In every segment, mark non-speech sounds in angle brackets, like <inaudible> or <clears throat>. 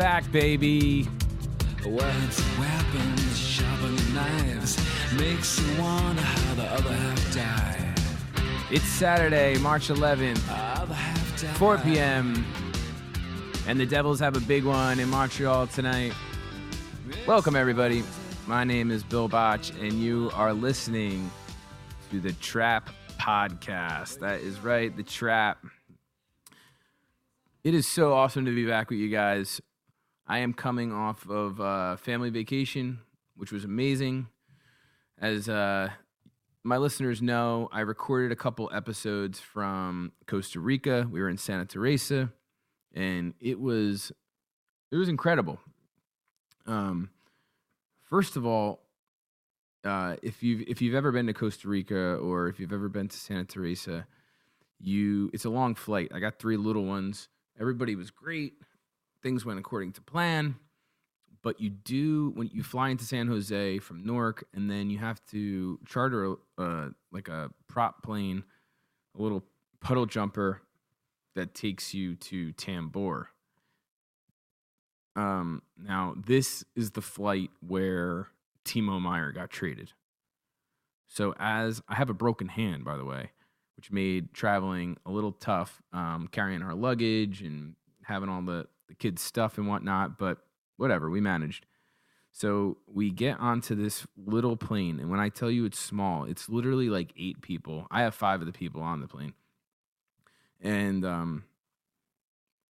back, baby. Weapons, sharpen knives. Makes you wonder how the other half died. It's Saturday, March 11th, Other half died. 4 p.m., and the Devils have a big one in Montreal tonight. Welcome, everybody. My name is Bill Botch, and you are listening to the Trap Podcast. That is right, the Trap. It is so awesome to be back with you guys. I am coming off of uh, family vacation, which was amazing. As uh, my listeners know, I recorded a couple episodes from Costa Rica. We were in Santa Teresa, and it was it was incredible. Um, first of all, uh, if you've if you've ever been to Costa Rica or if you've ever been to Santa Teresa, you it's a long flight. I got three little ones. Everybody was great. Things went according to plan. But you do when you fly into San Jose from Newark, and then you have to charter a, like a prop plane, a little puddle jumper that takes you to Tambor. Um, now this is the flight where Timo Meier got traded. So as I have a broken hand, by the way, which made traveling a little tough, um, carrying our luggage and having all the, the kids' stuff and whatnot, but whatever, we managed. So we get onto this little plane, and when I tell you it's small, it's literally like eight people. I have five of the people on the plane. And um,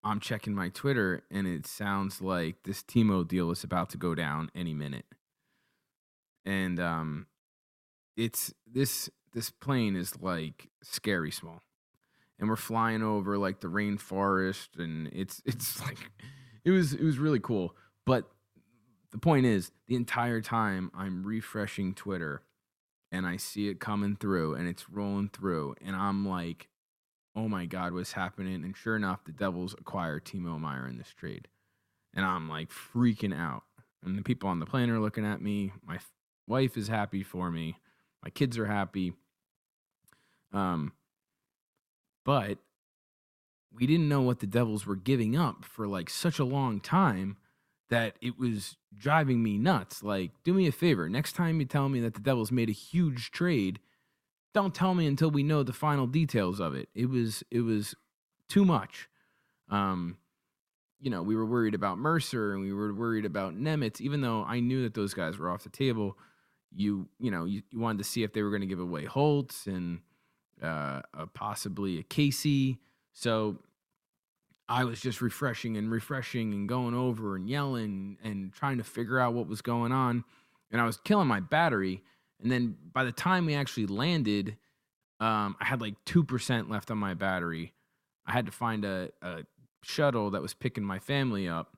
I'm checking my Twitter, and it sounds like this Timo deal is about to go down any minute. And um, it's this this plane is like scary small, and we're flying over like the rainforest, and it's <laughs> it's like it was it was really cool. But the point is, the entire time I'm refreshing Twitter, and I see it coming through, and it's rolling through, and I'm like, oh my god, what's happening? And sure enough, the Devils acquire Timo Meier in this trade, and I'm like freaking out. And the people on the plane are looking at me. My wife is happy for me. My kids are happy. Um, but we didn't know what the Devils were giving up for like such a long time that it was driving me nuts. Like, do me a favor. Next time you tell me that the Devils made a huge trade, don't tell me until we know the final details of it. It was it was too much. Um, you know, we were worried about Mercer and we were worried about Nemec, even though I knew that those guys were off the table. You you know you, you wanted to see if they were going to give away Holtz and uh, uh, possibly a Casey. So I was just refreshing and refreshing and going over and yelling and trying to figure out what was going on. And I was killing my battery. And then by the time we actually landed, um, I had like 2% left on my battery. I had to find a, a shuttle that was picking my family up.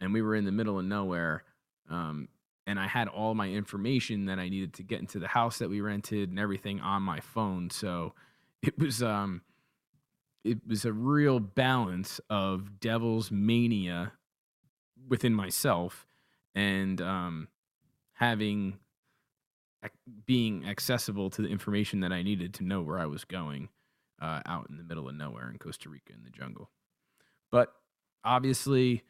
And we were in the middle of nowhere. Um, and I had all my information that I needed to get into the house that we rented and everything on my phone. So it was um it was a real balance of devil's mania within myself and um having being accessible to the information that I needed to know where I was going uh, out in the middle of nowhere in Costa Rica in the jungle. But obviously,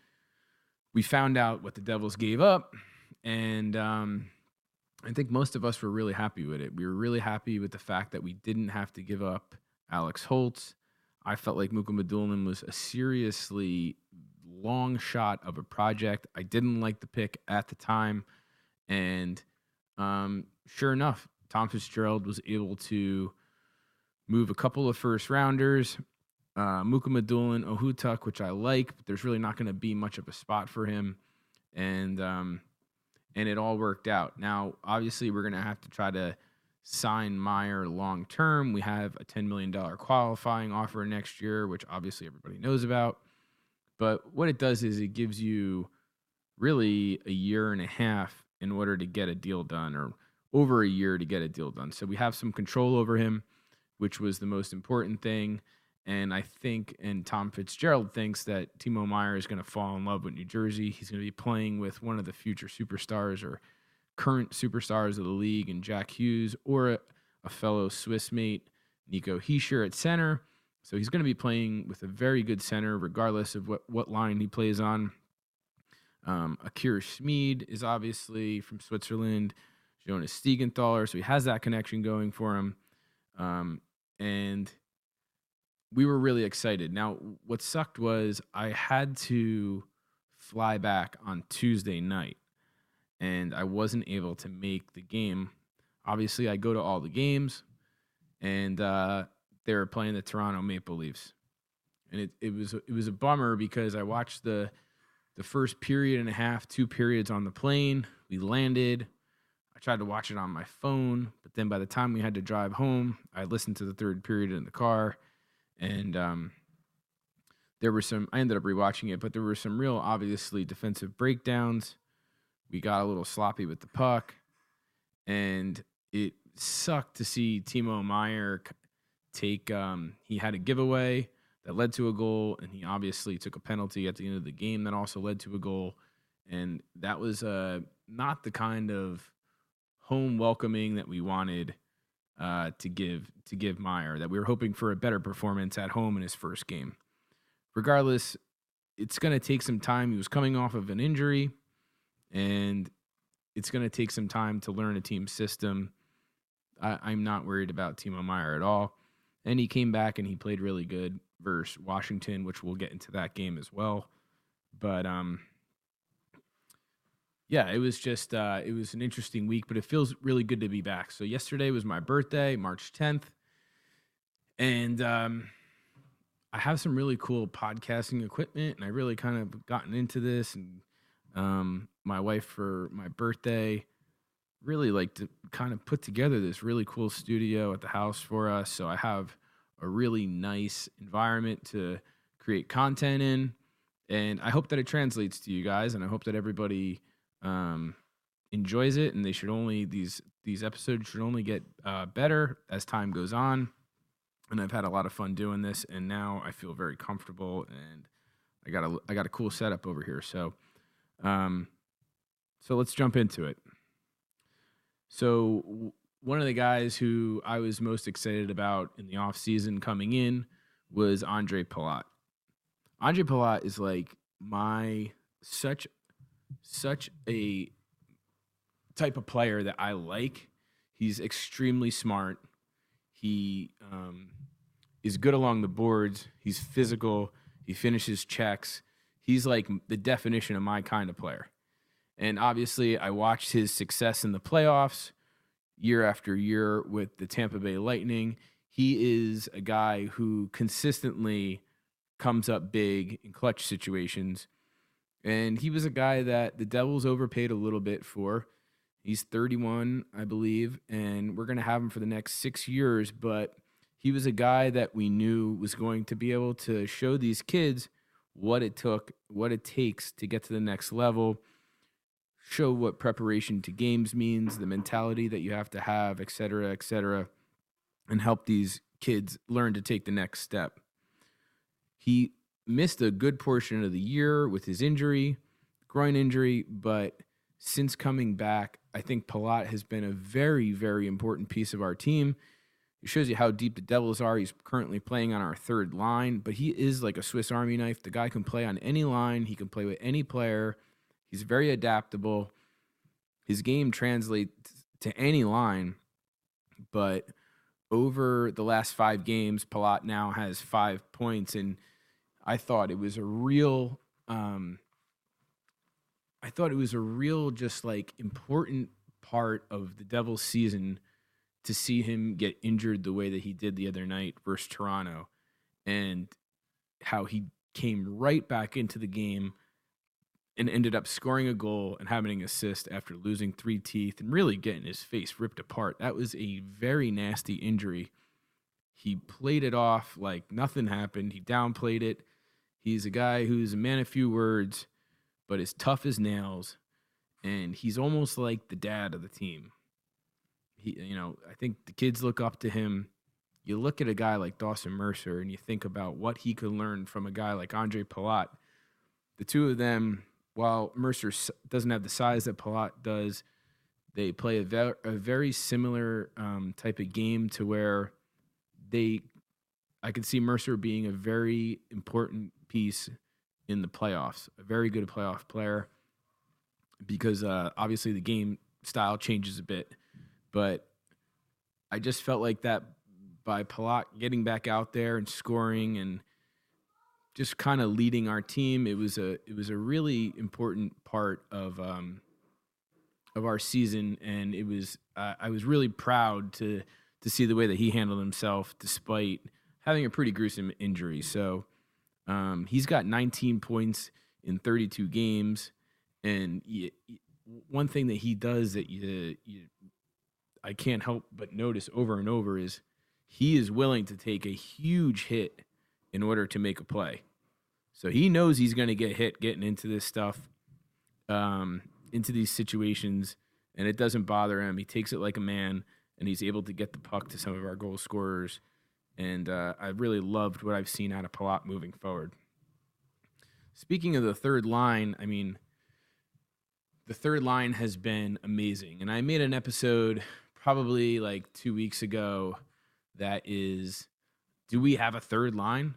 we found out what the Devils gave up, and um, I think most of us were really happy with it. We were really happy with the fact that we didn't have to give up Alex Holtz. I felt like Mukhamadullin was a seriously long shot of a project. I didn't like the pick at the time, and um, sure enough, Tom Fitzgerald was able to move a couple of first rounders. Uh, Muka Madulin, Okhotyuk, which I like, but there's really not going to be much of a spot for him, and um, and it all worked out. Now, obviously, we're going to have to try to sign Meier long term. We have a $10 million qualifying offer next year, which obviously everybody knows about. But what it does is it gives you really a year and a half in order to get a deal done, or over a year to get a deal done. So we have some control over him, which was the most important thing. And I think, and Tom Fitzgerald thinks that Timo Meier is going to fall in love with New Jersey. He's going to be playing with one of the future superstars or current superstars of the league, and Jack Hughes, or a, a fellow Swiss mate, Nico Hischier at center. So he's going to be playing with a very good center, regardless of what, what line he plays on. Um, Akira Schmid is obviously from Switzerland. Jonas Siegenthaler, so he has that connection going for him. Um, and we were really excited. Now, what sucked was I had to fly back on Tuesday night, and I wasn't able to make the game. Obviously, I go to all the games, and uh, they were playing the Toronto Maple Leafs, and it, it was it was a bummer because I watched the the first period and a half, two periods on the plane. We landed. I tried to watch it on my phone, but then by the time we had to drive home, I listened to the third period in the car, and um, there were some. I ended up rewatching it, but there were some real obviously defensive breakdowns. We got a little sloppy with the puck, and it sucked to see Timo Meier take. Um, he had a giveaway that led to a goal, and he obviously took a penalty at the end of the game that also led to a goal, and that was uh, not the kind of home welcoming that we wanted uh, to give to give Meier. That we were hoping for a better performance at home in his first game. Regardless, it's going to take some time. He was coming off of an injury, and it's going to take some time to learn a team system. I, am not worried about Timo Meier at all. And he came back and he played really good versus Washington, which we'll get into that game as well. But um, yeah, it was just uh, it was an interesting week, but it feels really good to be back. So yesterday was my birthday, March 10th, and um, I have some really cool podcasting equipment, and I really kind of gotten into this. And um, my wife for my birthday really like to kind of put together this really cool studio at the house for us. So I have a really nice environment to create content in, and I hope that it translates to you guys, and I hope that everybody um, enjoys it, and they should only these these episodes should only get uh, better as time goes on. And I've had a lot of fun doing this, and now I feel very comfortable, and I got a I got a cool setup over here. So, um, so let's jump into it. So one of the guys who I was most excited about in the off season coming in was Andre Palat. Andre Palat is like my such such a type of player that I like. He's extremely smart. He um, is good along the boards. He's physical. He finishes checks. He's like the definition of my kind of player. And obviously, I watched his success in the playoffs year after year with the Tampa Bay Lightning. He is a guy who consistently comes up big in clutch situations. And he was a guy that the Devils overpaid a little bit for. He's 31, I believe, and we're going to have him for the next six years. But he was a guy that we knew was going to be able to show these kids what it took, what it takes to get to the next level, show what preparation to games means, the mentality that you have to have, et cetera, et cetera, and help these kids learn to take the next step. He missed a good portion of the year with his injury, groin injury, but since coming back, I think Palat has been a very, very important piece of our team. It shows you how deep the Devils are. He's currently playing on our third line, but he is like a Swiss Army knife. The guy can play on any line, he can play with any player. He's very adaptable. His game translates to any line, but over the last five games, Palat now has five points and I thought it was a real um, I thought it was a real just like important part of the Devils season to see him get injured the way that he did the other night versus Toronto and how he came right back into the game and ended up scoring a goal and having an assist after losing three teeth and really getting his face ripped apart. That was a very nasty injury. He played it off like nothing happened. He downplayed it. He's a guy who's a man of few words, but is tough as nails, and he's almost like the dad of the team. He, you know, I think the kids look up to him. You look at a guy like Dawson Mercer, and you think about what he could learn from a guy like Andre Palat. The two of them, while Mercer doesn't have the size that Palat does, they play a, ve- a very similar um, type of game to where they I could see Mercer being a very important piece in the playoffs, a very good playoff player because uh, obviously the game style changes a bit. But I just felt like that by Palat getting back out there and scoring and just kind of leading our team, it was a it was a really important part of um, of our season, and it was uh, I was really proud to to see the way that he handled himself despite having a pretty gruesome injury. So um, he's got 19 points in 32 games, and one thing that he does that you, you I can't help but notice over and over is he is willing to take a huge hit in order to make a play. So he knows he's going to get hit getting into this stuff, um, into these situations, and it doesn't bother him. He takes it like a man, and he's able to get the puck to some of our goal scorers. And uh, I really loved what I've seen out of Palat moving forward. Speaking of the third line, I mean, the third line has been amazing. And I made an episode probably like two weeks ago that is do we have a third line?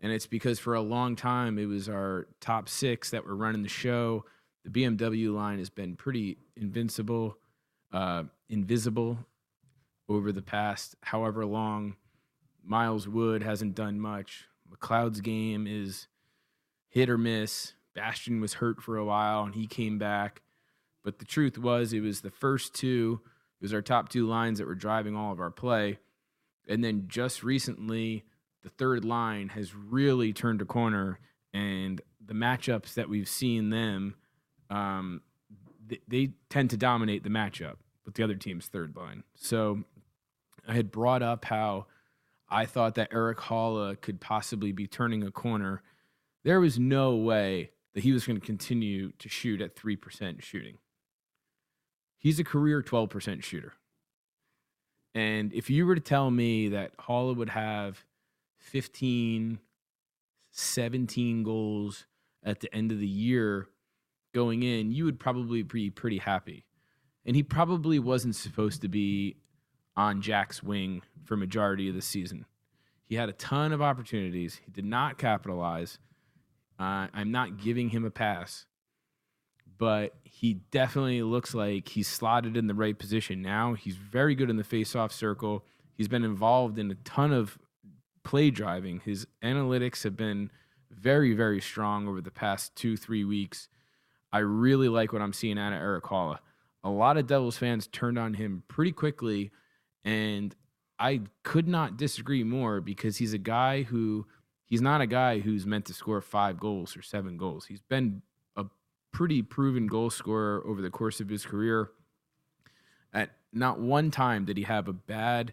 And it's because for a long time it was our top six that were running the show. The BMW line has been pretty invincible, uh, invisible over the past however long. Miles Wood hasn't done much. McLeod's game is hit or miss. Bastian was hurt for a while and he came back. But the truth was, it was the first two, it was our top two lines that were driving all of our play. And then just recently, the third line has really turned a corner. And the matchups that we've seen them, um, they, they tend to dominate the matchup with the other team's third line. So I had brought up how I thought that Eric Haula could possibly be turning a corner. There was no way that he was going to continue to shoot at 3% shooting. He's a career 12% shooter. And if you were to tell me that Haula would have 15, 17 goals at the end of the year going in, you would probably be pretty happy. And he probably wasn't supposed to be on Jack's wing for majority of the season. He had a ton of opportunities. He did not capitalize. Uh, I'm not giving him a pass, but he definitely looks like he's slotted in the right position now. He's very good in the face-off circle. He's been involved in a ton of play driving. His analytics have been very, very strong over the past two, three weeks. I really like what I'm seeing out of Eric Haula. A lot of Devils fans turned on him pretty quickly and I could not disagree more because he's a guy who he's not a guy who's meant to score five goals or seven goals. He's been a pretty proven goal scorer over the course of his career. At not one time did he have a bad,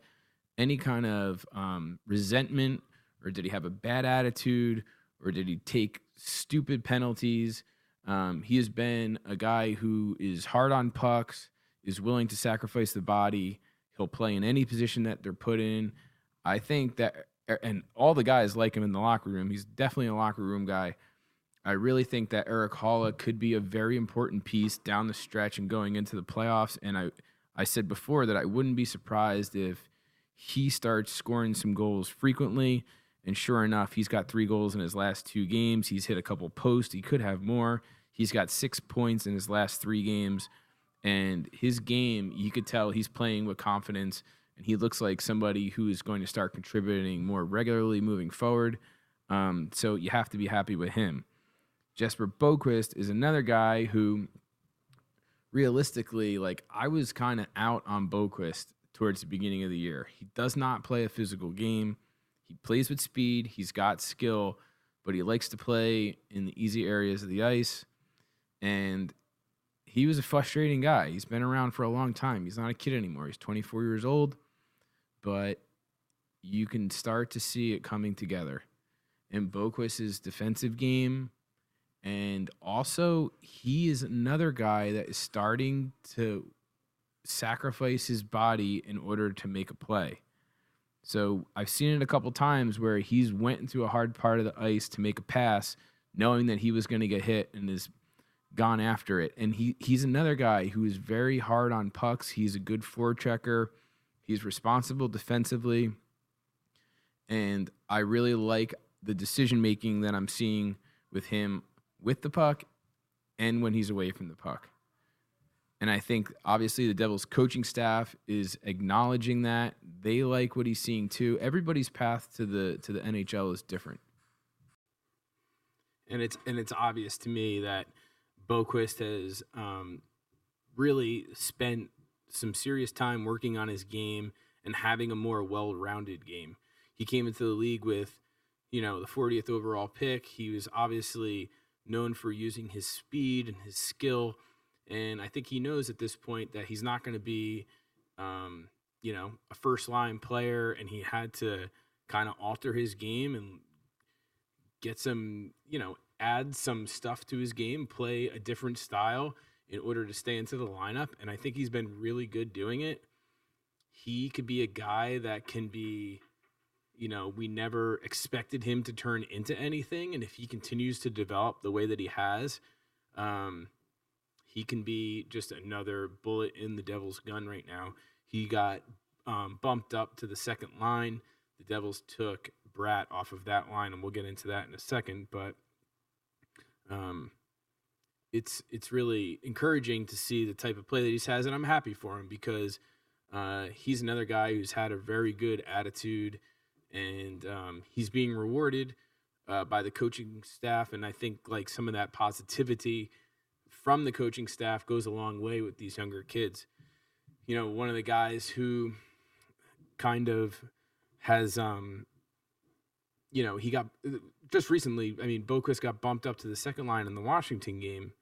any kind of um, resentment, or did he have a bad attitude, or did he take stupid penalties. Um, he has been a guy who is hard on pucks, is willing to sacrifice the body, He'll play in any position that they're put in. I think that, er, and all the guys like him in the locker room. He's definitely a locker room guy. I really think that Eric Haula could be a very important piece down the stretch and going into the playoffs. And I, I said before that I wouldn't be surprised if he starts scoring some goals frequently. And sure enough, he's got three goals in his last two games. He's hit a couple posts. He could have more. He's got six points in his last three games and his game, you could tell he's playing with confidence, and he looks like somebody who is going to start contributing more regularly moving forward. Um, so you have to be happy with him. Jesper Boqvist is another guy who, realistically, like I was kind of out on Boqvist towards the beginning of the year. He does not play a physical game. He plays with speed. He's got skill, but he likes to play in the easy areas of the ice. And he was a frustrating guy. He's been around for a long time. He's not a kid anymore. He's 24 years old, but you can start to see it coming together. And Boqvist's defensive game, and also he is another guy that is starting to sacrifice his body in order to make a play. So I've seen it a couple times where he's went into a hard part of the ice to make a pass, knowing that he was going to get hit, and his gone after it. And he he's another guy who is very hard on pucks. He's a good forechecker. He's responsible defensively. and I really like the decision making that I'm seeing with him with the puck and when he's away from the puck. And I think obviously the Devils coaching staff is acknowledging that. They like what he's seeing too. Everybody's path to the to the NHL is different. And it's and it's obvious to me that Boqvist has um, really spent some serious time working on his game and having a more well-rounded game. He came into the league with, you know, the 40th overall pick. He was obviously known for using his speed and his skill and I think he knows at this point that he's not going to be, um, you know, a first line player, and he had to kind of alter his game and get some, you know, add some stuff to his game, play a different style in order to stay into the lineup. And I think he's been really good doing it. He could be a guy that can be, you know, we never expected him to turn into anything. And if he continues to develop the way that he has, um, he can be just another bullet in the Devils' gun right now. He got um, bumped up to the second line. The Devils took Bratt off of that line, and we'll get into that in a second. But um, it's it's really encouraging to see the type of play that he has, and I'm happy for him because uh, he's another guy who's had a very good attitude, and um, he's being rewarded uh, by the coaching staff, and I think like some of that positivity from the coaching staff goes a long way with these younger kids. You know, one of the guys who kind of has, um, you know, he got just recently. I mean, Boqvist got bumped up to the second line in the Washington game,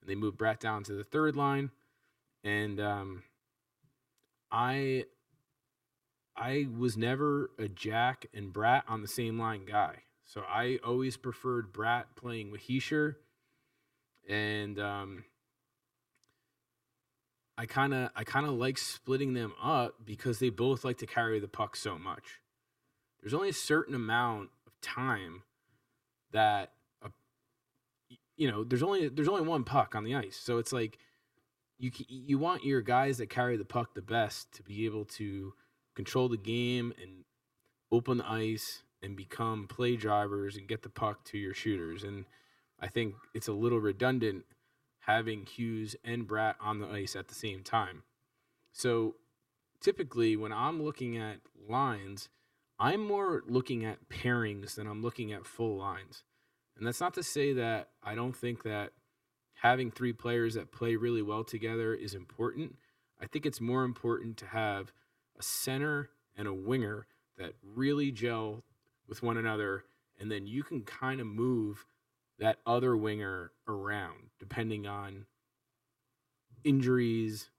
and they moved Bratt down to the third line. And um, I, I was never a Jack and Bratt on the same line guy. So I always preferred Bratt playing with Hischier and um, I kind of I kind of like splitting them up because they both like to carry the puck so much. There's only a certain amount of time that a, you know there's only there's only one puck on the ice, so it's like you you want your guys that carry the puck the best to be able to control the game and open the ice and become play drivers and get the puck to your shooters and I think it's a little redundant having Hughes and Bratt on the ice at the same time. So typically, when I'm looking at lines, I'm more looking at pairings than I'm looking at full lines. And that's not to say that I don't think that having three players that play really well together is important. I think it's more important to have a center and a winger that really gel with one another, and then you can kind of move that other winger around, depending on injuries,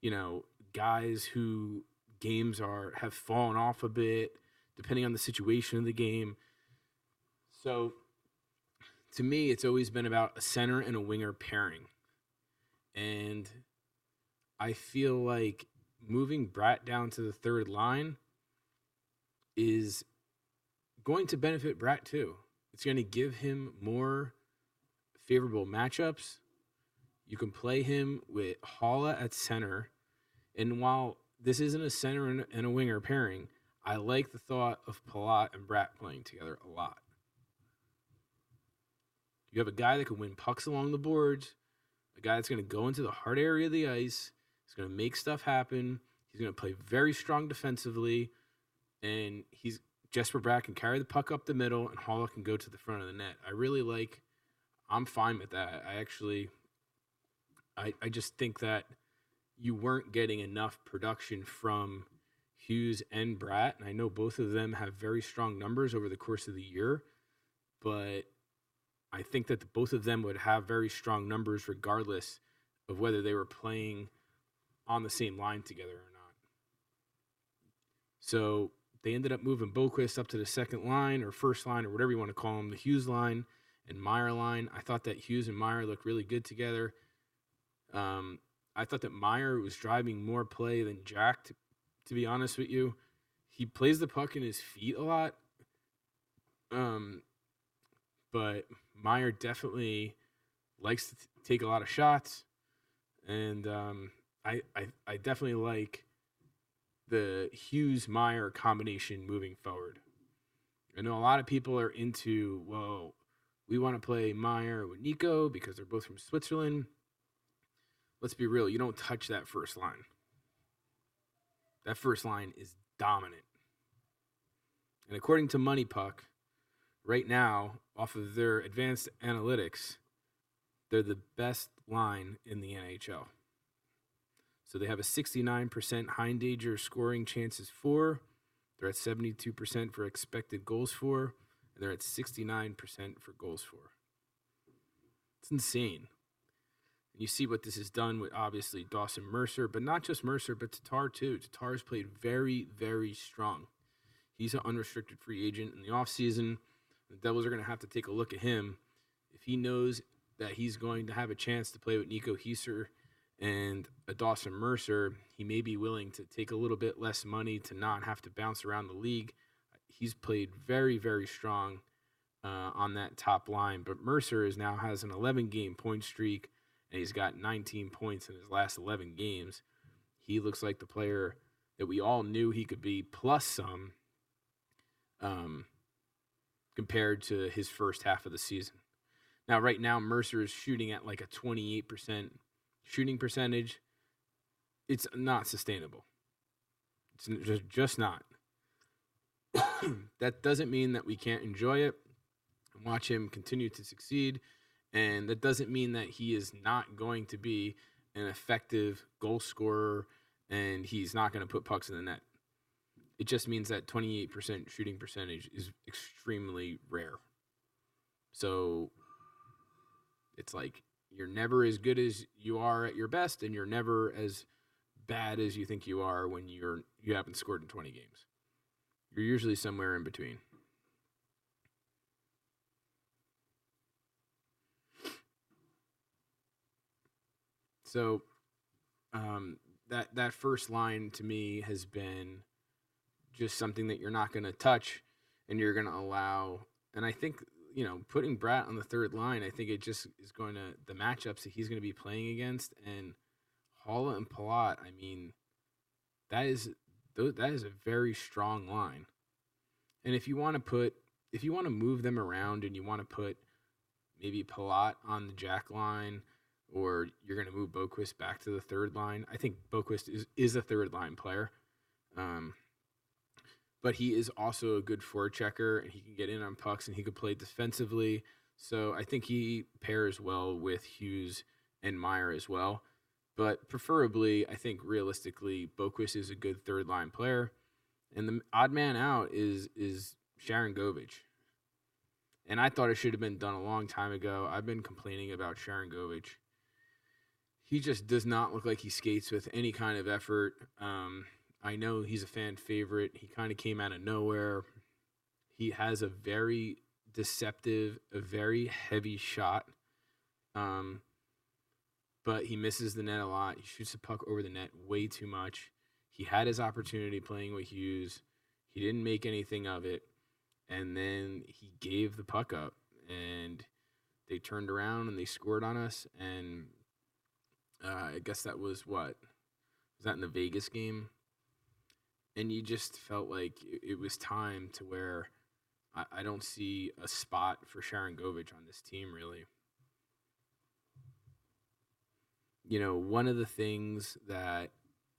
you know, guys who games are have fallen off a bit, depending on the situation of the game. So to me, it's always been about a center and a winger pairing. And I feel like moving Bratt down to the third line is going to benefit Bratt too. It's going to give him more favorable matchups. You can play him with Haula at center. And while this isn't a center and a winger pairing, I like the thought of Palat and Bratt playing together a lot. You have a guy that can win pucks along the boards, a guy that's going to go into the hard area of the ice. He's going to make stuff happen. He's going to play very strong defensively, and he's Jesper Bratt can carry the puck up the middle, and Haula can go to the front of the net. I really like. I'm fine with that. I actually, I I just think that you weren't getting enough production from Hughes and Bratt, and I know both of them have very strong numbers over the course of the year, but I think that the, both of them would have very strong numbers regardless of whether they were playing on the same line together or not. So they ended up moving Boqvist up to the second line or first line or whatever you want to call them, the Hughes line and Meier line. I thought that Hughes and Meier looked really good together. Um, I thought that Meier was driving more play than Jack, to, to, be honest with you. He plays the puck in his feet a lot. Um, but Meier definitely likes to t- take a lot of shots. And um, I, I, I definitely like the Hughes Meier combination moving forward. I know a lot of people are into, well, we want to play Meier with Nico because they're both from Switzerland. Let's be real, you don't touch that first line. That first line is dominant. And according to MoneyPuck, right now, off of their advanced analytics, they're the best line in the NHL. So they have a 69% high danger scoring chances for. They're at 72% for expected goals for. And they're at 69% for goals for. It's insane. And you see what this has done with obviously Dawson Mercer, but not just Mercer, but Tatar too. Tatar's played very, very strong. He's an unrestricted free agent in the offseason. The Devils are going to have to take a look at him. If he knows that he's going to have a chance to play with Nico Hischier and a Dawson Mercer, he may be willing to take a little bit less money to not have to bounce around the league. He's played very, very strong uh, on that top line. But Mercer is now has an 11 game point streak, and he's got 19 points in his last 11 games. He looks like the player that we all knew he could be, plus some, um, compared to his first half of the season. Now, right now, Mercer is shooting at like a 28% shooting percentage. It's not sustainable. It's just, just not. <coughs> that doesn't mean that we can't enjoy it and watch him continue to succeed. And that doesn't mean that he is not going to be an effective goal scorer and he's not going to put pucks in the net. It just means that 28% shooting percentage is extremely rare. So it's like you're never as good as you are at your best, and you're never as bad as you think you are when you're you haven't scored in 20 games. You're usually somewhere in between. So um, that that first line to me has been just something that you're not going to touch, and you're going to allow. And I think you know, putting Bratt on the third line, I think it just is going to the matchups that he's going to be playing against, and Haula and Palat. I mean, that is that is a very strong line. And if you want to put, if you want to move them around, and you want to put maybe Palat on the jack line, or you're going to move Boqvist back to the third line, I think Boqvist is is a third line player. Um, but he is also a good forechecker and he can get in on pucks and he could play defensively. So I think he pairs well with Hughes and Meier as well. But preferably, I think realistically, Boqvist is a good third line player. And the odd man out is is Sharangovich. And I thought it should have been done a long time ago. I've been complaining about Sharangovich. He just does not look like he skates with any kind of effort. Um, I know he's a fan favorite. He kind of came out of nowhere. He has a very deceptive, a very heavy shot. Um, but he misses the net a lot. He shoots the puck over the net way too much. He had his opportunity playing with Hughes. He didn't make anything of it. And then he gave the puck up and they turned around and they scored on us. And uh, I guess that was what? Was that in the Vegas game? and you just felt like it was time to where I, I don't see a spot for Sharangovich on this team really. You know, one of the things that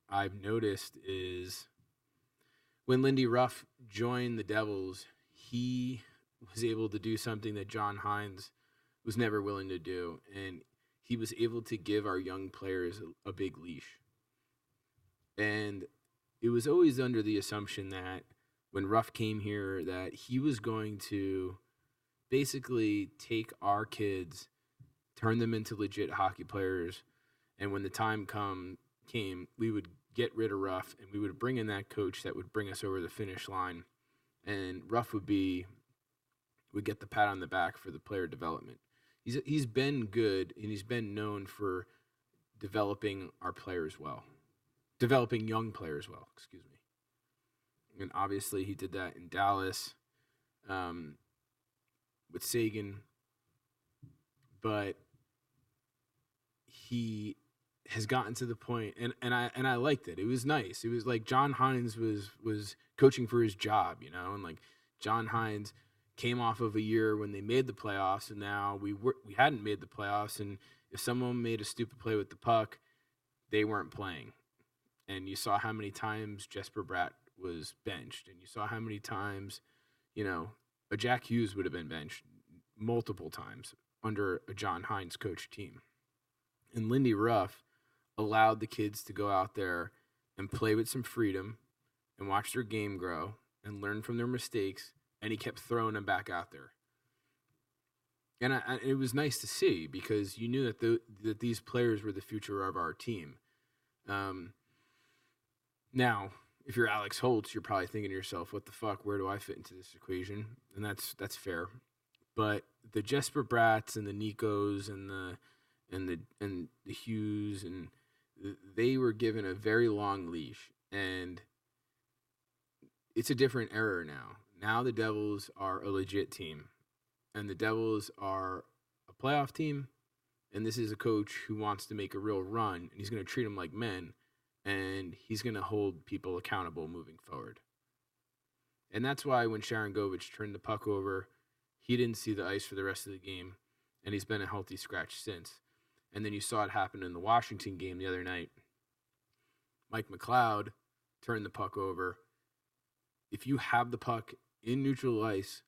I've noticed is when Lindy Ruff joined the Devils, he was able to do something that John Hynes was never willing to do. And he was able to give our young players a, a big leash. And it was always under the assumption that when Ruff came here that he was going to basically take our kids, turn them into legit hockey players, and when the time come came, we would get rid of Ruff and we would bring in that coach that would bring us over the finish line, and Ruff would be would get the pat on the back for the player development. He's he's been good and he's been known for developing our players well developing young players well. Excuse me. And obviously, he did that in Dallas um, with Seguin, but he has gotten to the point, and, and I and I liked it. It was nice. It was like John Hynes was was coaching for his job, you know, and like John Hynes came off of a year when they made the playoffs, and now we were we hadn't made the playoffs. And if someone made a stupid play with the puck, they weren't playing. And you saw how many times Jesper Bratt was benched, and you saw how many times, you know, a Jack Hughes would have been benched multiple times under a John Hynes coach team. And Lindy Ruff allowed the kids to go out there and play with some freedom and watch their game grow and learn from their mistakes. And he kept throwing them back out there. And I, I, it was nice to see because you knew that the, that these players were the future of our team. Um, now, if you're Alex Holtz, you're probably thinking to yourself, "What the fuck? Where do I fit into this equation?" And that's that's fair. But the Jesper Bratts and the Nikos and the and the and the Hughes and they were given a very long leash, and it's a different era now. Now the Devils are a legit team, and the Devils are a playoff team, and this is a coach who wants to make a real run, and he's going to treat them like men, and he's going to hold people accountable moving forward. And that's why when Sharangovich turned the puck over, he didn't see the ice for the rest of the game, and he's been a healthy scratch since. And then you saw it happen in the Washington game the other night. Mike McLeod turned the puck over. If you have the puck in neutral ice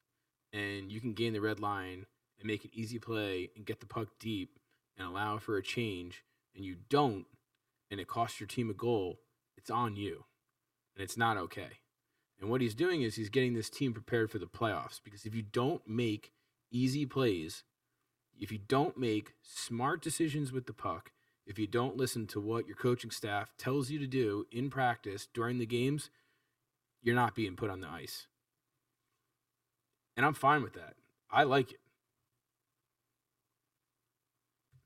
and you can gain the red line and make an easy play and get the puck deep and allow for a change, and you don't, and it costs your team a goal, it's on you. And it's not okay. And what he's doing is he's getting this team prepared for the playoffs because if you don't make easy plays if you don't make smart decisions with the puck, if you don't listen to what your coaching staff tells you to do in practice during the games, you're not being put on the ice. And I'm fine with that. I like it.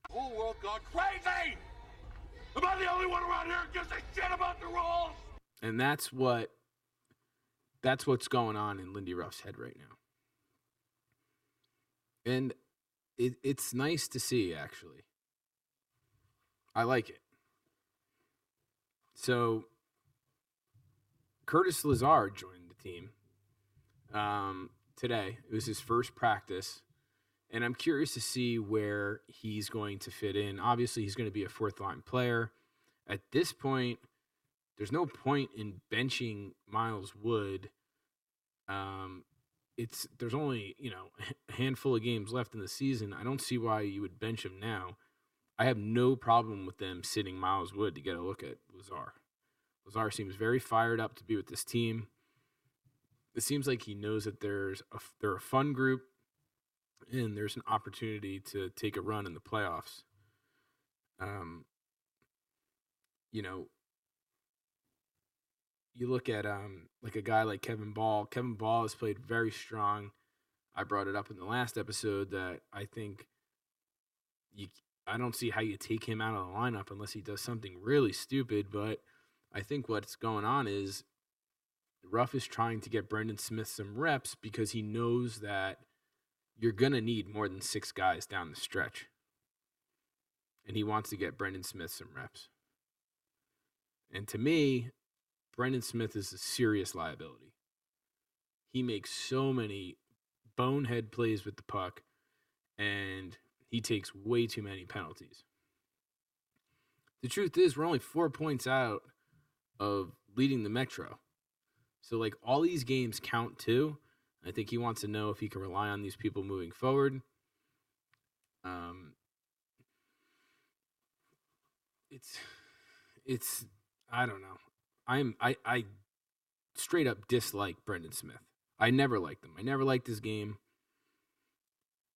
The whole world gone crazy! Am I the only one around here who gives a shit about the rules? And that's what that's what's going on in Lindy Ruff's head right now. And it, it's nice to see actually. I like it. So Curtis Lazar joined the team um, today. It was his first practice, and I'm curious to see where he's going to fit in. Obviously, he's going to be a fourth line player. At this point, there's no point in benching Miles Wood um, it's there's only you know <laughs> a handful of games left in the season. I don't see why you would bench him now. I have no problem with them sitting Miles Wood to get a look at Lazar. Lazar seems very fired up to be with this team. It seems like he knows that there's a they're a fun group, and there's an opportunity to take a run in the playoffs. Um, you know, you look at um like a guy like Kevin Bahl. Kevin Bahl has played very strong. I brought it up in the last episode that I think you I don't see how you take him out of the lineup unless he does something really stupid, but I think what's going on is Ruff is trying to get Brendan Smith some reps because he knows that you're going to need more than six guys down the stretch. And he wants to get Brendan Smith some reps. And to me, Brendan Smith is a serious liability. He makes so many bonehead plays with the puck, and he takes way too many penalties. The truth is, we're only four points out of leading the Metro. So, like, all these games count too. I think he wants to know if he can rely on these people moving forward. Um, it's, it's, I don't know. I'm I I straight up dislike Brendan Smith. I never liked him. I never liked his game.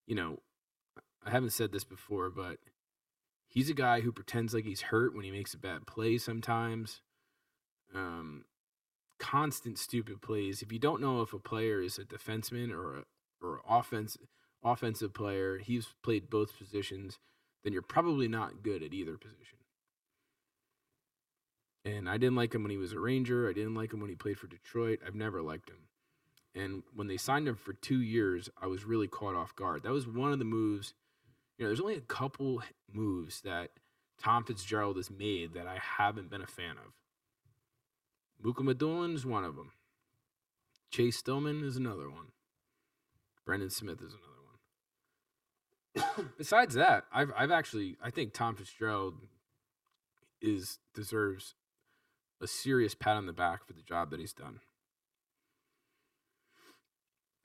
You know, I haven't said this before, but he's a guy who pretends like he's hurt when he makes a bad play sometimes. Um, constant stupid plays. If you don't know if a player is a defenseman or a or offense offensive player, he's played both positions, then you're probably not good at either position. And I didn't like him when he was a Ranger. I didn't like him when he played for Detroit. I've never liked him. And when they signed him for two years, I was really caught off guard. That was one of the moves. You know, there's only a couple moves that Tom Fitzgerald has made that I haven't been a fan of. Mukhamadullin is one of them. Chase Stillman is another one. Brendan Smith is another one. <coughs> Besides that, I've I've actually I think Tom Fitzgerald is deserves a serious pat on the back for the job that he's done.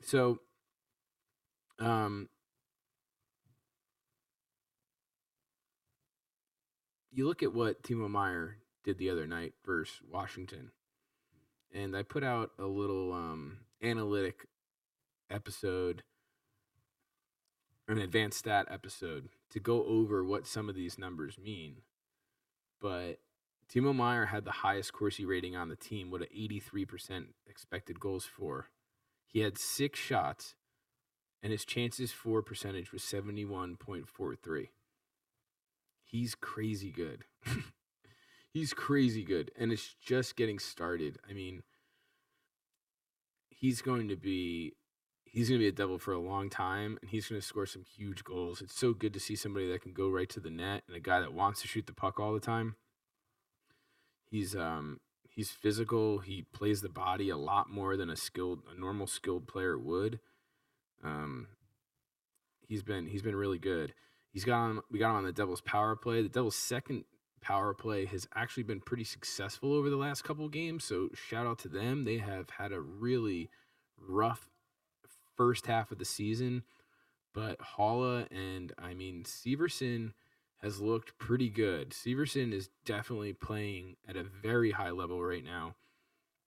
So, um, you look at what Timo Meier did the other night versus Washington, and I put out a little um, analytic episode, an advanced stat episode, to go over what some of these numbers mean. But Timo Meier had the highest Corsi rating on the team with an 83% expected goals for. He had six shots, and his chances for percentage was 71.43. He's crazy good. <laughs> he's crazy good, and it's just getting started. I mean, he's going to be he's going to be a devil for a long time and he's going to score some huge goals. It's so good to see somebody that can go right to the net and a guy that wants to shoot the puck all the time. He's um he's physical. He plays the body a lot more than a skilled a normal skilled player would. Um he's been he's been really good. He's got him we got him on the Devils power play. The Devils second power play has actually been pretty successful over the last couple games, so shout out to them. They have had a really rough first half of the season, but Haula and I mean Severson has looked pretty good. Severson is definitely playing at a very high level right now.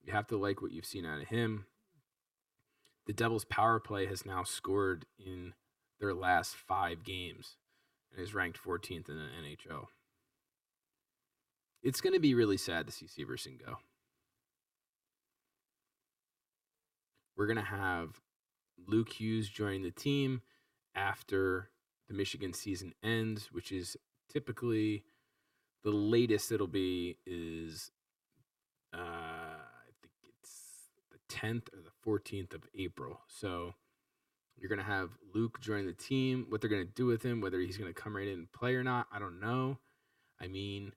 You have to like what you've seen out of him. The Devils' power play has now scored in their last five games and is ranked 14th in the NHL. It's going to be really sad to see Severson go. We're going to have Luke Hughes join the team after the Michigan season ends, which is typically the latest it'll be is uh, I think it's the 10th or the 14th of April. So you're going to have Luke join the team. What they're going to do with him, whether he's going to come right in and play or not, I don't know. I mean,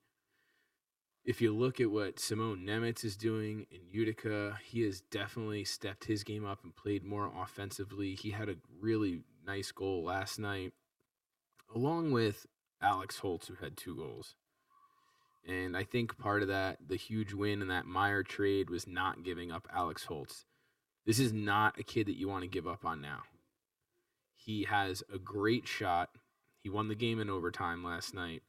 if you look at what Simon Nemec is doing in Utica, he has definitely stepped his game up and played more offensively. He had a really nice goal last night, along with Alex Holtz, who had two goals. And I think part of that, the huge win in that Meier trade, was not giving up Alex Holtz. This is not a kid that you want to give up on now. He has a great shot. He won the game in overtime last night.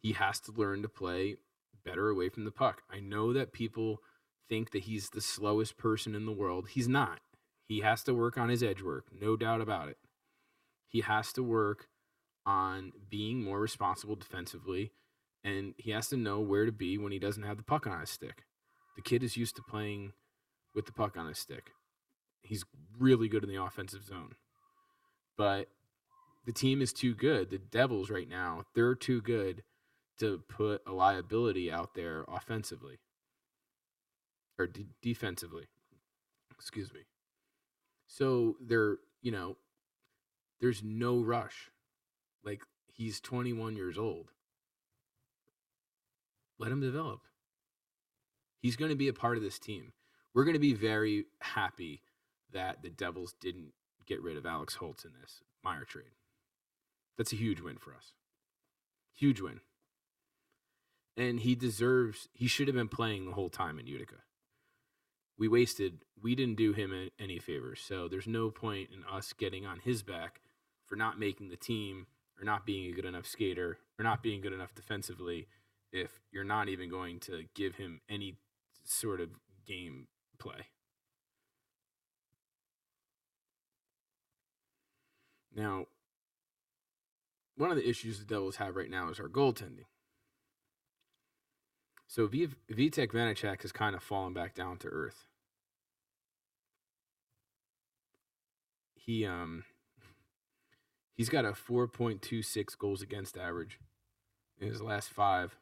He has to learn to play better away from the puck. I know that people think that he's the slowest person in the world. He's not. He has to work on his edge work, no doubt about it. He has to work on being more responsible defensively, and he has to know where to be when he doesn't have the puck on his stick. The kid is used to playing with the puck on his stick. He's really good in the offensive zone. But the team is too good. The Devils right now, they're too good to put a liability out there offensively or de- defensively. Excuse me. So there, you know, there's no rush. Like he's 21 years old. Let him develop. He's going to be a part of this team. We're going to be very happy that the Devils didn't get rid of Alex Holtz in this Meier trade. That's a huge win for us. Huge win and he deserves he should have been playing the whole time in Utica. We wasted we didn't do him any favors. So there's no point in us getting on his back for not making the team or not being a good enough skater or not being good enough defensively if you're not even going to give him any sort of game play. Now, one of the issues the Devils have right now is our goaltending. So v- Vitek Vanecek has kind of fallen back down to earth. He um he's got a 4.26 goals against average in his last 5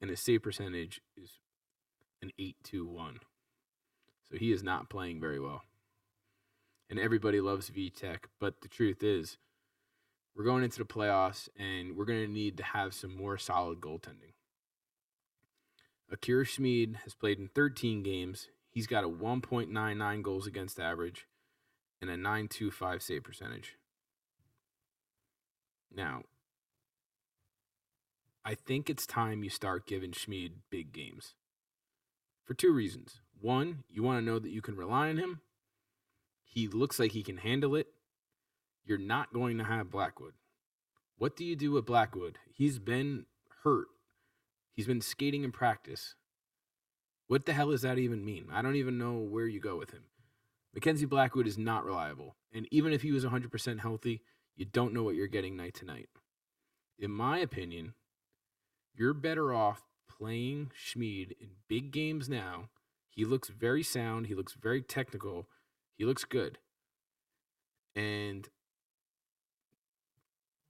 and his save percentage is an 821. So he is not playing very well. And everybody loves Vitek, but the truth is we're going into the playoffs and we're going to need to have some more solid goaltending. Akira Schmid has played in 13 games. He's got a 1.99 goals against average and a 925 save percentage. Now, I think it's time you start giving Schmid big games for two reasons. One, you want to know that you can rely on him. He looks like he can handle it. You're not going to have Blackwood. What do you do with Blackwood? He's been hurt. He's been skating in practice. What the hell does that even mean? I don't even know where you go with him. Mackenzie Blackwood is not reliable. And even if he was 100% healthy, you don't know what you're getting night to night. In my opinion, you're better off playing Schmid in big games now. He looks very sound. He looks very technical. He looks good. And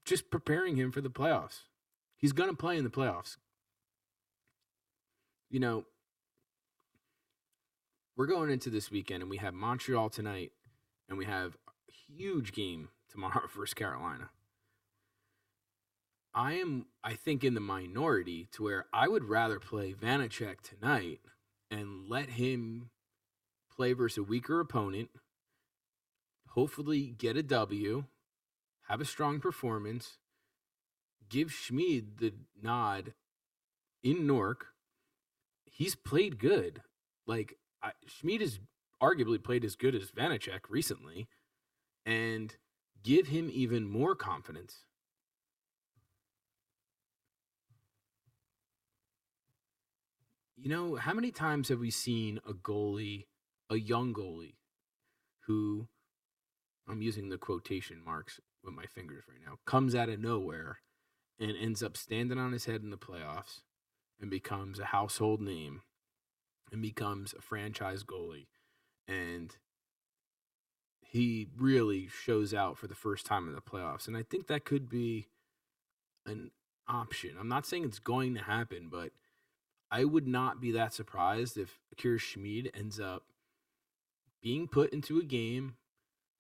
just preparing him for the playoffs. He's going to play in the playoffs. You know, we're going into this weekend and we have Montreal tonight and we have a huge game tomorrow <laughs> versus Carolina. I am, I think, in the minority to where I would rather play Vanecek tonight and let him play versus a weaker opponent, hopefully get a W, have a strong performance, give Schmid the nod in Newark. He's played good. Like, I, Schmid has arguably played as good as Vanecek recently, and give him even more confidence. You know, how many times have we seen a goalie, a young goalie, who I'm using the quotation marks with my fingers right now, comes out of nowhere and ends up standing on his head in the playoffs and becomes a household name and becomes a franchise goalie. And he really shows out for the first time in the playoffs. And I think that could be an option. I'm not saying it's going to happen, but I would not be that surprised if Akira Schmid ends up being put into a game,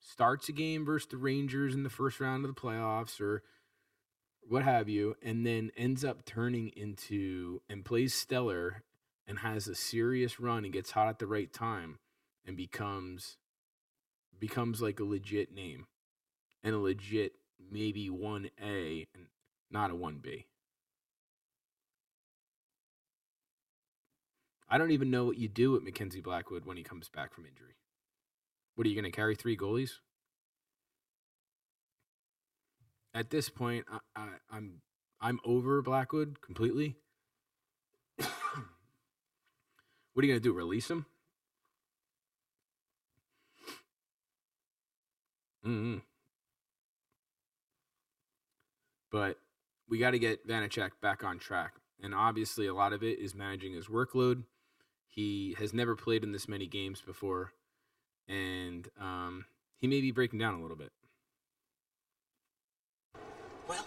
starts a game versus the Rangers in the first round of the playoffs or what have you, and then ends up turning into and plays stellar and has a serious run and gets hot at the right time and becomes becomes like a legit name and a legit maybe 1A and not a 1B. I don't even know what you do with Mackenzie Blackwood when he comes back from injury. What are you going to carry three goalies? At this point, I, I, I'm I'm over Blackwood completely. <coughs> what are you to do? Release him? Mm-hmm. But we got to get Vanecek back on track. And obviously, a lot of it is managing his workload. He has never played in this many games before, and um, he may be breaking down a little bit. Well,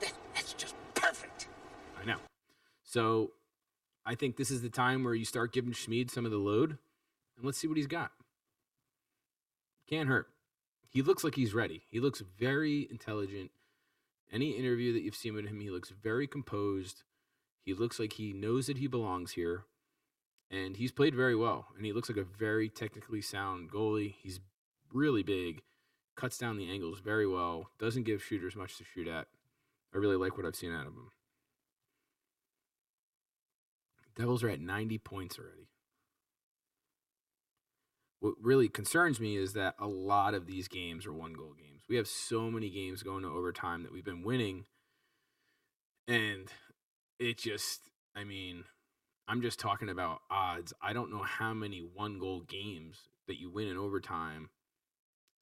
that, that's just perfect. I know. So I think this is the time where you start giving Schmid some of the load, and let's see what he's got. Can't hurt. He looks like he's ready. He looks very intelligent. Any interview that you've seen with him, he looks very composed. He looks like he knows that he belongs here and he's played very well. And he looks like a very technically sound goalie. He's really big, cuts down the angles very well, doesn't give shooters much to shoot at. I really like what I've seen out of him. Devils are at 90 points already. What really concerns me is that a lot of these games are one goal games. We have so many games going to overtime that we've been winning. And it just, I mean, I'm just talking about odds. I don't know how many one goal games that you win in overtime.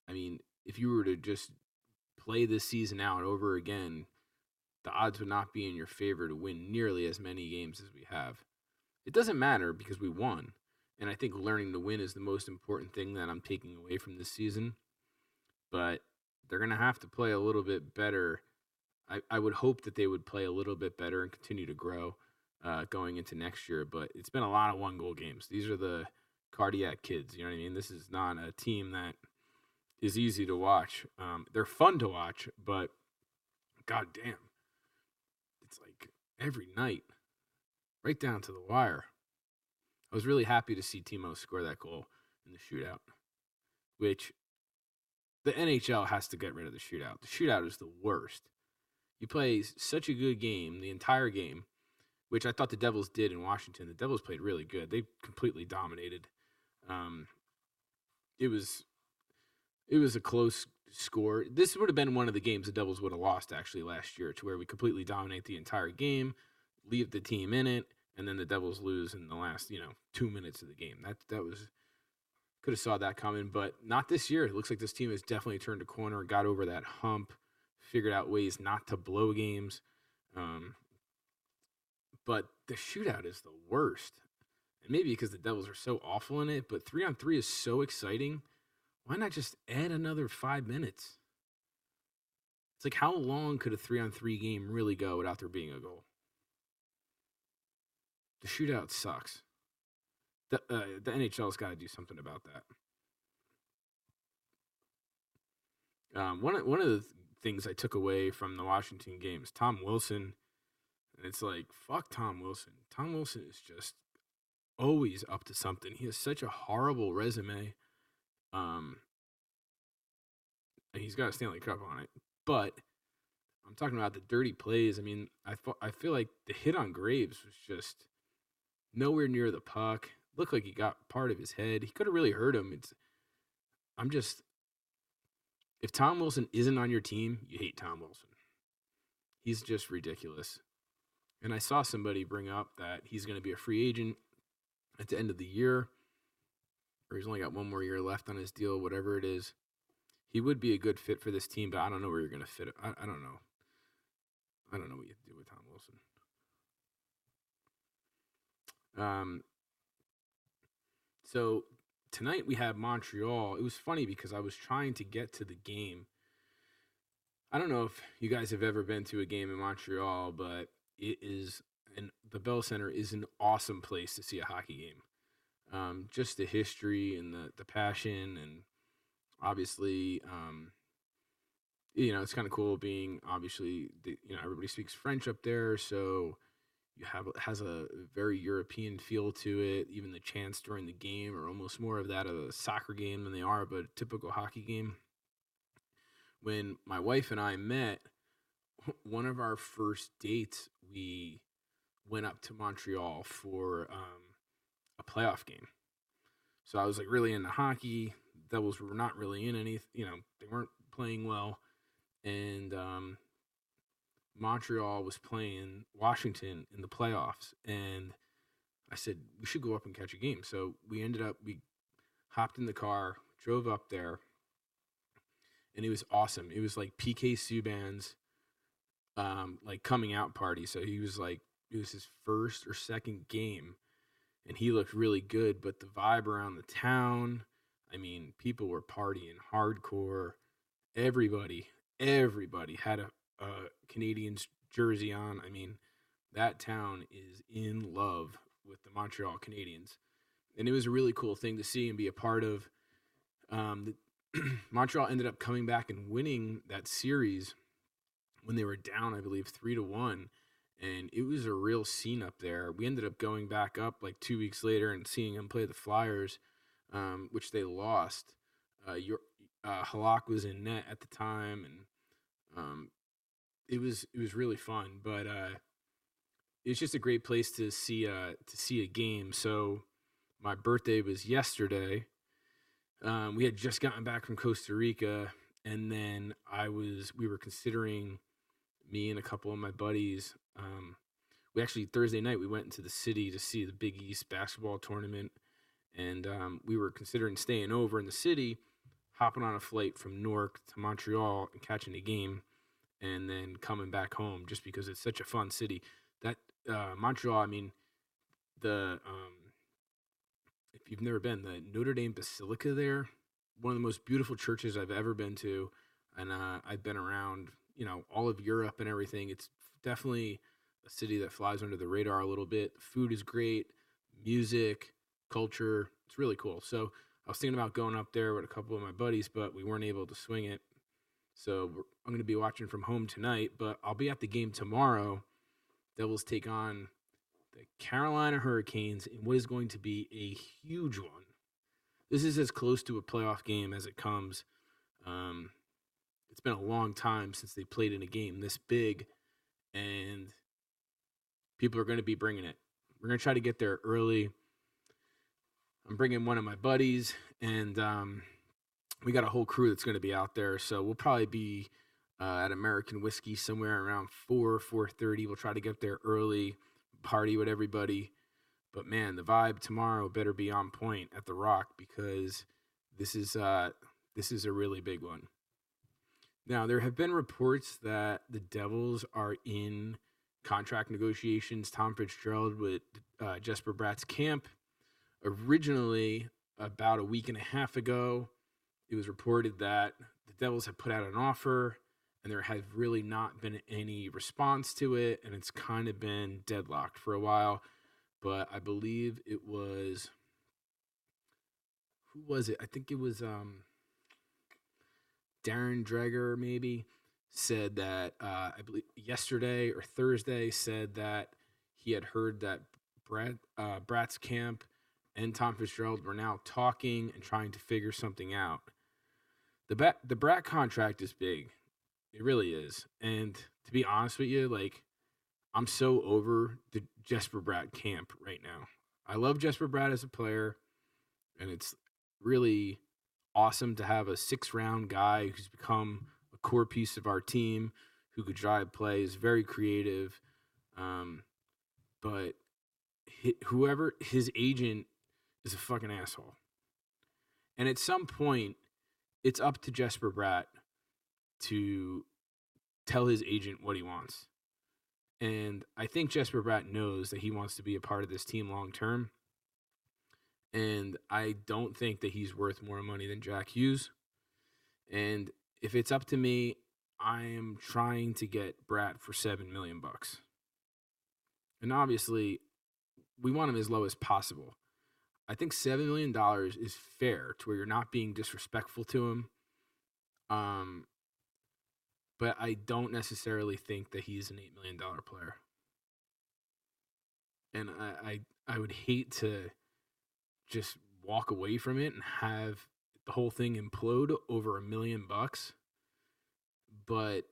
I mean, if you were to just play this season out over again, the odds would not be in your favor to win nearly as many games as we have. It doesn't matter because we won. And I think learning to win is the most important thing that I'm taking away from this season. But they're going to have to play a little bit better. I, I would hope that they would play a little bit better and continue to grow uh, going into next year. But it's been a lot of one goal games. These are the cardiac kids. You know what I mean? This is not a team that is easy to watch. Um, they're fun to watch, but god damn, it's like every night, right down to the wire. I was really happy to see Timo score that goal in the shootout, which the NHL has to get rid of the shootout. The shootout is the worst. You play such a good game, the entire game, which I thought the Devils did in Washington. The Devils played really good. They completely dominated. Um, it was it was a close score. This would have been one of the games the Devils would have lost actually last year, to where we completely dominate the entire game, leave the team in it, and then the Devils lose in the last you know two minutes of the game. That that was could have saw that coming, but not this year. It looks like this team has definitely turned a corner, got over that hump, figured out ways not to blow games. Um, but the shootout is the worst. And maybe because the Devils are so awful in it, but three on three is so exciting. Why not just add another five minutes? It's like how long could a three on three game really go without there being a goal? The shootout sucks. The uh, the NHL's got to do something about that. Um, one of, one of the things I took away from the Washington games, Tom Wilson, and it's like fuck Tom Wilson. Tom Wilson is just always up to something. He has such a horrible resume. Um, he's got a Stanley Cup on it, but I'm talking about the dirty plays. I mean, I I feel like the hit on Graves was just nowhere near the puck. Looked like he got part of his head. He could have really hurt him. It's I'm just if Tom Wilson isn't on your team, you hate Tom Wilson. He's just ridiculous. And I saw somebody bring up that he's going to be a free agent at the end of the year, or he's only got one more year left on his deal, whatever it is. He would be a good fit for this team, but I don't know where you're going to fit. I, I don't know. I don't know what you do with Tom Wilson. Um, so tonight we have Montreal. It was funny because I was trying to get to the game. I don't know if you guys have ever been to a game in Montreal, but it is and the Bell Center is an awesome place to see a hockey game. Um, just the history and the the passion, and obviously, um, you know, it's kind of cool being obviously, the, you know, everybody speaks French up there, so you have has a very European feel to it. Even the chants during the game are almost more of that of a soccer game than they are of a typical hockey game. When my wife and I met, one of our first dates, we went up to Montreal for um, a playoff game. So I was like really into hockey. Devils were not really in any, you know, they weren't playing well, and um, Montreal was playing Washington in the playoffs, and I said we should go up and catch a game. So we ended up we hopped in the car, drove up there, and it was awesome. It was like PK Subban's um like coming out party. So he was like it was his first or second game and he looked really good, but the vibe around the town, I mean, people were partying hardcore. Everybody, everybody had a, a Canadiens jersey on. I mean, that town is in love with the Montreal Canadiens. And it was a really cool thing to see and be a part of. Um, the, <clears throat> Montreal ended up coming back and winning that series when they were down, I believe, three to one. And it was a real scene up there. We ended up going back up like two weeks later and seeing them play the Flyers, um, which they lost. Uh, your uh, Halak was in net at the time, and um, it was it was really fun. But uh, it's just a great place to see a to see a game. So my birthday was yesterday. Um, we had just gotten back from Costa Rica, and then I was we were considering me and a couple of my buddies. Um, we actually Thursday night we went into the city to see the Big East basketball tournament, and um, we were considering staying over in the city, hopping on a flight from Newark to Montreal and catching a game, and then coming back home just because it's such a fun city. That uh, Montreal, I mean, the um, if you've never been, the Notre Dame Basilica there, one of the most beautiful churches I've ever been to, and uh, I've been around, you know, all of Europe and everything. It's definitely a city that flies under the radar a little bit. food is great, music, culture, it's really cool. So I was thinking about going up there with a couple of my buddies, but we weren't able to swing it. So I'm going to be watching from home tonight, but I'll be at the game tomorrow. Devils take on the Carolina Hurricanes in what is going to be a huge one. This is as close to a playoff game as it comes. Um, it's been a long time since they played in a game this big, and people are going to be bringing it. We're going to try to get there early. I'm bringing one of my buddies, and um, we got a whole crew that's going to be out there. So we'll probably be uh, at American Whiskey somewhere around four, four thirty. We'll try to get there early, party with everybody. But man, the vibe tomorrow better be on point at the Rock because this is uh, this is a really big one. Now there have been reports that the Devils are in contract negotiations. Tom Fitzgerald with uh, Jesper Bratt's camp originally about a week and a half ago. It was reported that the Devils had put out an offer and there had really not been any response to it, and it's kind of been deadlocked for a while. But I believe it was who was it? I think it was um, Darren Dreger, maybe said that uh, I believe yesterday or Thursday said that he had heard that Brad uh, Bratt's camp and Tom Fitzgerald were now talking and trying to figure something out. The Bat, the Bratt contract is big. It really is. And to be honest with you, like I'm so over the Jesper Bratt camp right now. I love Jesper Bratt as a player, and it's really awesome to have a six round guy who's become a core piece of our team, who could drive plays, very creative. Um, but whoever his agent is a fucking asshole. And at some point, it's up to Jesper Bratt to tell his agent what he wants. And I think Jesper Bratt knows that he wants to be a part of this team long term. And I don't think that he's worth more money than Jack Hughes. And if it's up to me, I am trying to get Bratt for seven million bucks. And obviously, we want him as low as possible. I think seven million dollars is fair to where you're not being disrespectful to him. Um, but I don't necessarily think that he's an eight million dollar player. And I, I I would hate to just walk away from it and have the whole thing implode over a million bucks. But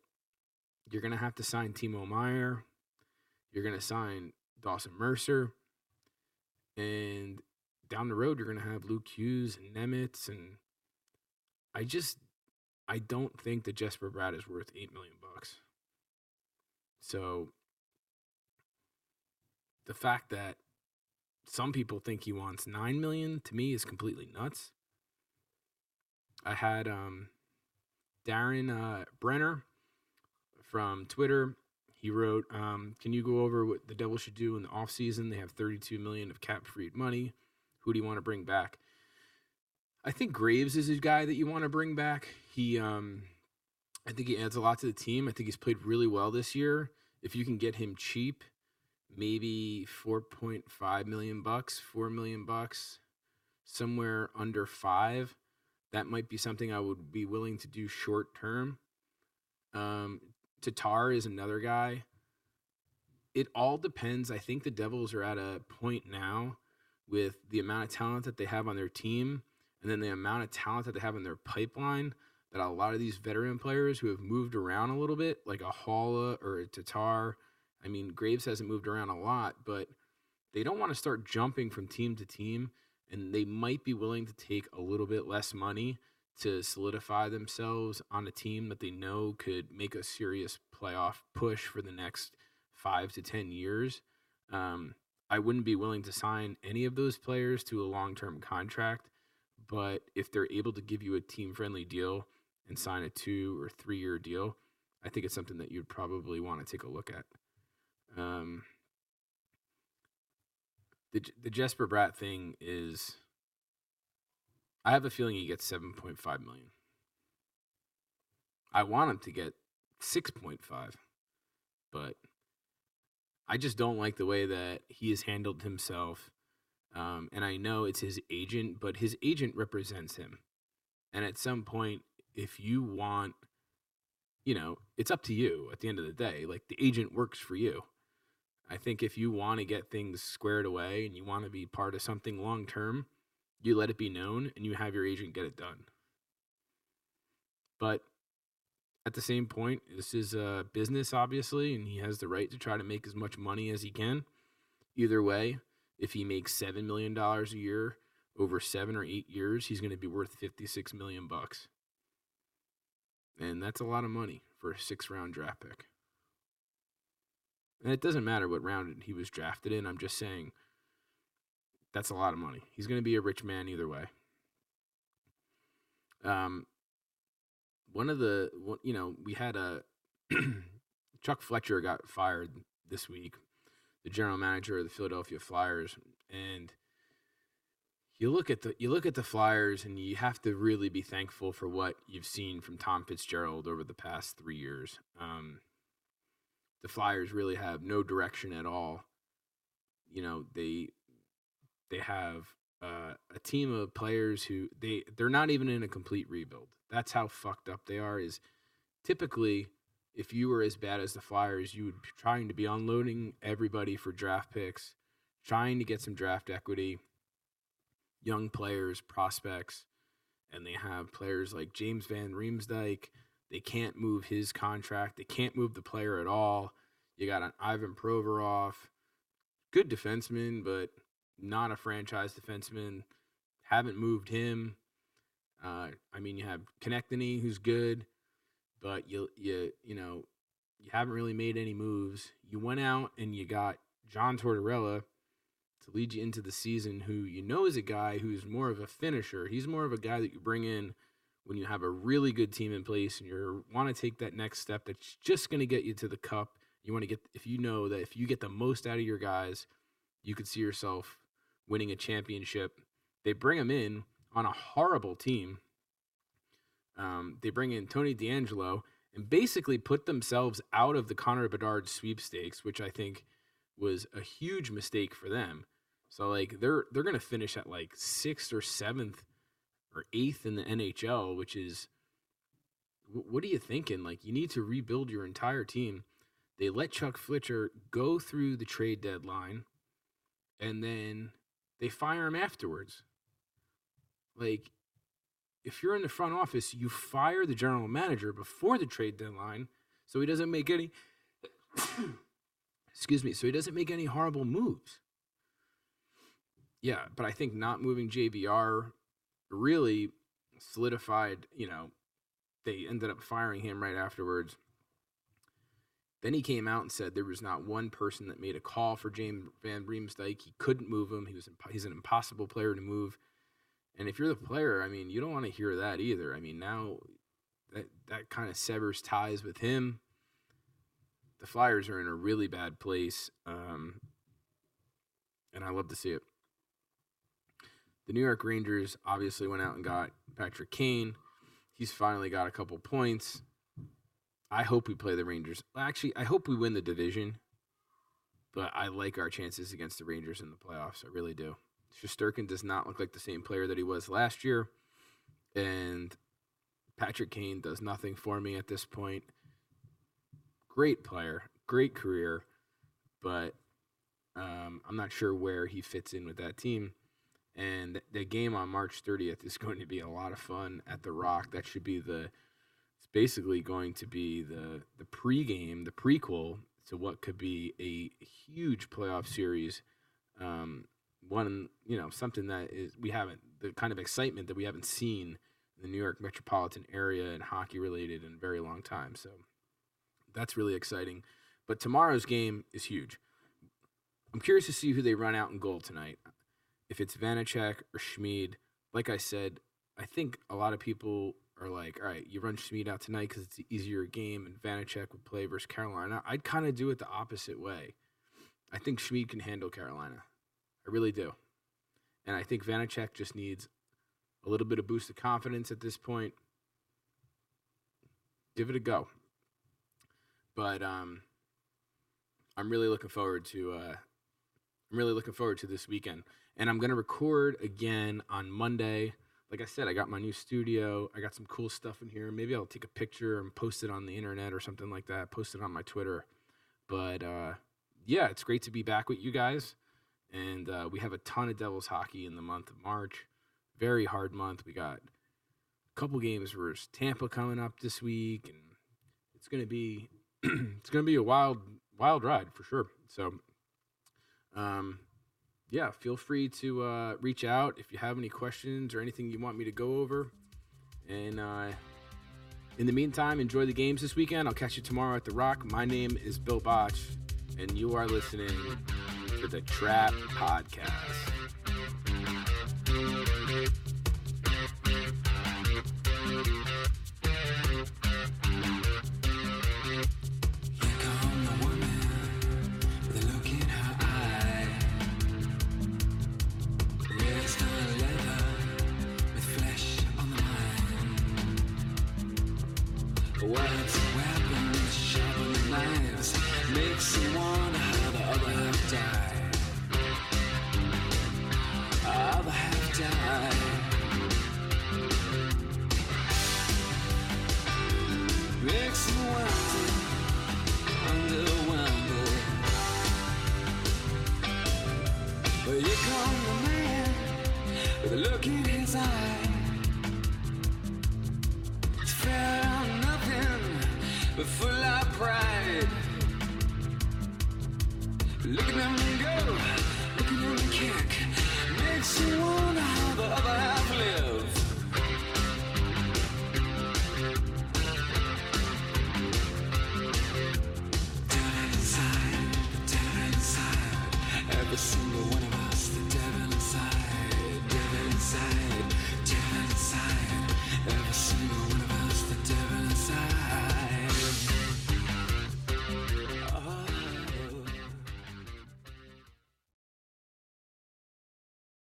you're gonna have to sign Timo Meier. You're gonna sign Dawson Mercer. And down the road, you're going to have Luke Hughes and Nemec. And I just, I don't think that Jesper Bratt is worth 8 million bucks. So the fact that some people think he wants 9 million to me is completely nuts. I had um, Darren uh, Brenner from Twitter. He wrote, um, "Can you go over what the Devils should do in the offseason? They have 32 million of cap-freed money. Who do you want to bring back? I think Graves is a guy that you want to bring back. He, um, I think he adds a lot to the team. I think he's played really well this year. If you can get him cheap, maybe 4.5 million bucks, 4 million bucks, somewhere under five, that might be something I would be willing to do short term. Um, Tatar is another guy. It all depends. I think the Devils are at a point now with the amount of talent that they have on their team and then the amount of talent that they have in their pipeline that a lot of these veteran players who have moved around a little bit, like a Haula or a Tatar, I mean, Graves hasn't moved around a lot, but they don't want to start jumping from team to team, and they might be willing to take a little bit less money to solidify themselves on a team that they know could make a serious playoff push for the next five to 10 years. Um, I wouldn't be willing to sign any of those players to a long term contract. But if they're able to give you a team friendly deal and sign a two or three year deal, I think it's something that you'd probably want to take a look at. Um, the the Jesper Bratt thing is, I have a feeling he gets seven point five million. I want him to get six point five, but I just don't like the way that he has handled himself. Um, and I know it's his agent, but his agent represents him. And at some point, if you want, you know, it's up to you at the end of the day. Like the agent works for you. I think if you want to get things squared away and you want to be part of something long term, you let it be known and you have your agent get it done. But at the same point, this is a business, obviously, and he has the right to try to make as much money as he can. Either way, if he makes seven million dollars a year over seven or eight years, he's going to be worth fifty-six million bucks, and that's a lot of money for a six-round draft pick. And it doesn't matter what round he was drafted in. I'm just saying that's a lot of money. He's going to be a rich man either way. Um, one of the you know we had a <clears throat> Chuck Fletcher got fired this week, the general manager of the Philadelphia Flyers, and you look at the you look at the Flyers and you have to really be thankful for what you've seen from Tom Fitzgerald over the past three years. Um, the Flyers really have no direction at all. You know they they have uh, a team of players who they they're not even in a complete rebuild. That's how fucked up they are. Is typically if you were as bad as the Flyers, you would be trying to be unloading everybody for draft picks, trying to get some draft equity, young players, prospects, and they have players like James Van Riemsdyk. They can't move his contract. They can't move the player at all. You got an Ivan Provorov, good defenseman, but not a franchise defenseman. Haven't moved him. Uh, I mean, you have Konecny, who's good, but you you you know you haven't really made any moves. You went out and you got John Tortorella to lead you into the season, who you know is a guy who's more of a finisher. He's more of a guy that you bring in when you have a really good team in place and you want to take that next step that's just going to get you to the cup. You want to get if you know that if you get the most out of your guys, you could see yourself winning a championship. They bring him in on a horrible team. Um, they bring in Tony DeAngelo and basically put themselves out of the Connor Bedard sweepstakes, which I think was a huge mistake for them. So like they're they're gonna finish at like sixth or seventh or eighth in the NHL, which is what are you thinking? Like you need to rebuild your entire team. They let Chuck Fletcher go through the trade deadline, and then they fire him afterwards. Like if you're in the front office, you fire the general manager before the trade deadline so he doesn't make any <coughs> excuse me, so he doesn't make any horrible moves. Yeah, but I think not moving JVR really solidified, you know, they ended up firing him right afterwards. Then he came out and said there was not one person that made a call for James Van Riemsdyk. He couldn't move him. He was imp- he's an impossible player to move. And if you're the player, I mean, you don't want to hear that either. I mean, now that that kind of severs ties with him. The Flyers are in a really bad place, um, and I love to see it. The New York Rangers obviously went out and got Patrick Kane. He's finally got a couple points. I hope we play the Rangers. Actually, I hope we win the division, but I like our chances against the Rangers in the playoffs. I really do. Shesterkin does not look like the same player that he was last year, and Patrick Kane does nothing for me at this point. Great player, great career, but um, I'm not sure where he fits in with that team. And the game on March 30th is <laughs> going to be a lot of fun at the Rock. That should be the. Basically going to be the the pregame, the prequel to what could be a huge playoff series. Um, one, you know, something that is we haven't the kind of excitement that we haven't seen in the New York metropolitan area and hockey related in a very long time. So that's really exciting. But tomorrow's game is huge. I'm curious to see who they run out in goal tonight. If it's Vanecek or Schmid, like I said, I think a lot of people are like, all right, you run Schmid out tonight because it's an easier game, and Vanecek would play versus Carolina. I'd kind of do it the opposite way. I think Schmid can handle Carolina. I really do. And I think Vanecek just needs a little bit of boost of confidence at this point. Give it a go. But um, I'm really looking forward to uh, I'm really looking forward to this weekend. And I'm gonna record again on Monday. Like I said, I got my new studio. I got some cool stuff in here. Maybe I'll take a picture and post it on the internet or something like that. Post it on my Twitter. But uh, yeah, it's great to be back with you guys. And uh, we have a ton of Devils hockey in the month of March. Very hard month. We got a couple games versus Tampa coming up this week, and it's gonna be <clears throat> it's gonna be a wild wild ride for sure. So, um, yeah, feel free to uh, reach out if you have any questions or anything you want me to go over. And uh, in the meantime, enjoy the games this weekend. I'll catch you tomorrow at the Rock. My name is Bill Botch, and you are listening to the Trap Podcast.